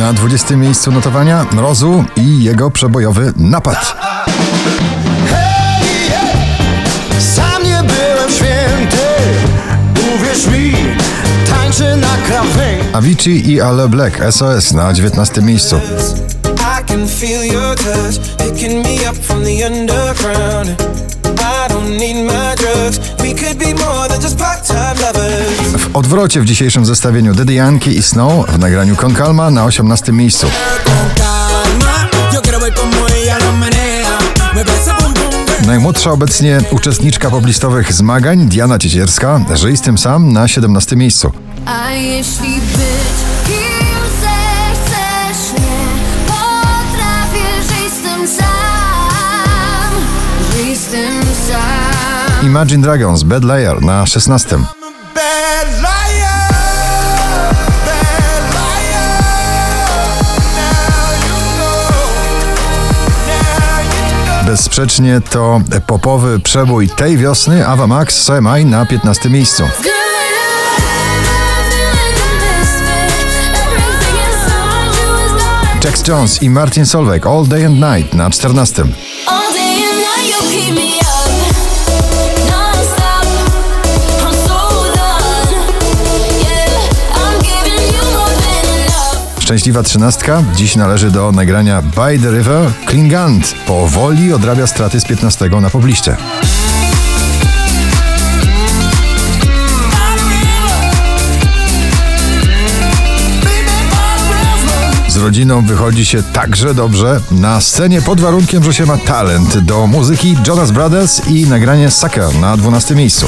Na 20 miejscu notowania Mrozu i jego przebojowy napad. Hej, hej, sam nie byłem święty Uwierz mi, tańczę na krawędzi Avicii i Ale Black SOS na 19 miejscu. I can feel your touch picking me up from the underground. W odwrocie w dzisiejszym zestawieniu Daddy Yankee i Snow w nagraniu Con Calma na 18 miejscu. Najmłodsza obecnie uczestniczka poblistowych zmagań Diana Ciecierska, Żyj z tym sam na 17 miejscu. A jeśli być Imagine Dragons Bad Layer na 16. Bad liar, bad liar Now you know, now you know Bezsprzecznie to popowy przebój tej wiosny Ava Max I na 15 miejscu. Jax Jones i Martin Solveig All Day and Night na 14. Szczęśliwa trzynastka dziś należy do nagrania By the River Klingant. Powoli odrabia straty z 15 na pobliście. Z rodziną wychodzi się także dobrze na scenie pod warunkiem, że się ma talent do muzyki Jonas Brothers i nagranie Sucker na 12 miejscu.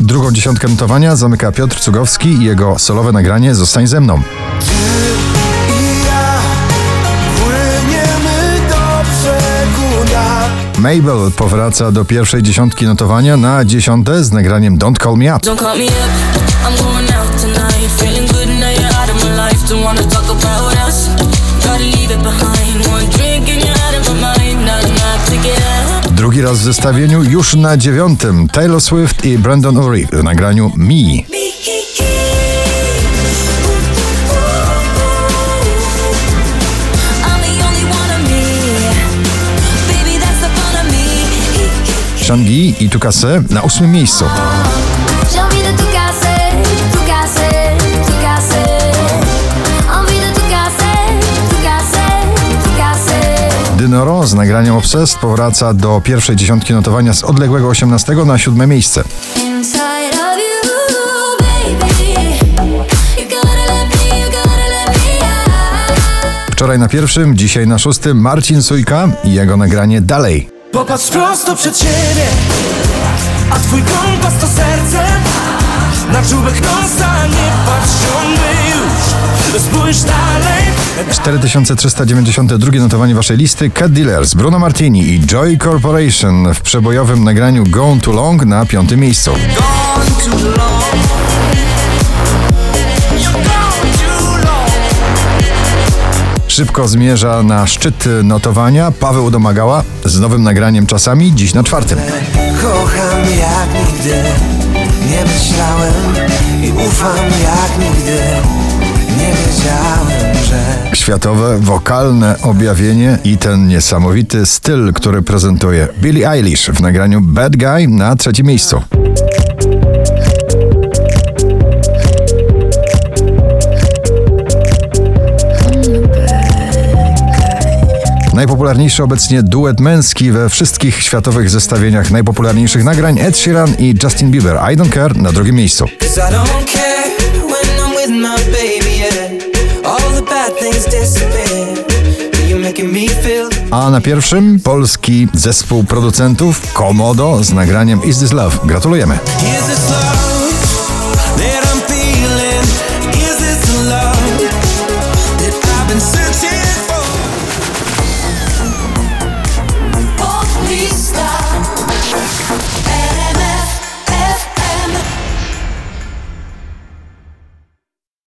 Drugą dziesiątkę notowania zamyka Piotr Cugowski i jego solowe nagranie Zostań ze mną. Mabel powraca do pierwszej dziesiątki notowania na dziesiąte z nagraniem Don't Call Me Up. Drugi raz w zestawieniu już na dziewiątym Taylor Swift i Brandon Urie w nagraniu Me. Shangi i Tukase na ósmym miejscu. Casser. Dynoro z nagraniem Obsessed powraca do pierwszej dziesiątki notowania z odległego 18 na siódme miejsce. Wczoraj na pierwszym, dzisiaj na szóstym Marcin Sujka i jego nagranie Dalej. Popatrz prosto przed siebie, a twój kompas to serce. Na czubek ciągle Spójrz dalej. 4392 notowanie waszej listy Cat Dealers, Bruno Martini i Joy Corporation w przebojowym nagraniu Gone Too Long na piątym miejscu. Gone too long. You're gone too long. Szybko zmierza na szczyt notowania Paweł Domagała z nowym nagraniem czasami dziś na czwartym. Kocham jak nigdy, nie myślałem i ufam jak nigdy. Światowe wokalne objawienie i ten niesamowity styl, który prezentuje Billie Eilish w nagraniu Bad Guy na trzecim miejscu. Najpopularniejszy obecnie duet męski we wszystkich światowych zestawieniach najpopularniejszych nagrań Ed Sheeran i Justin Bieber I Don't Care na drugim miejscu. A na pierwszym polski zespół producentów Komodo z nagraniem Is This Love. Gratulujemy.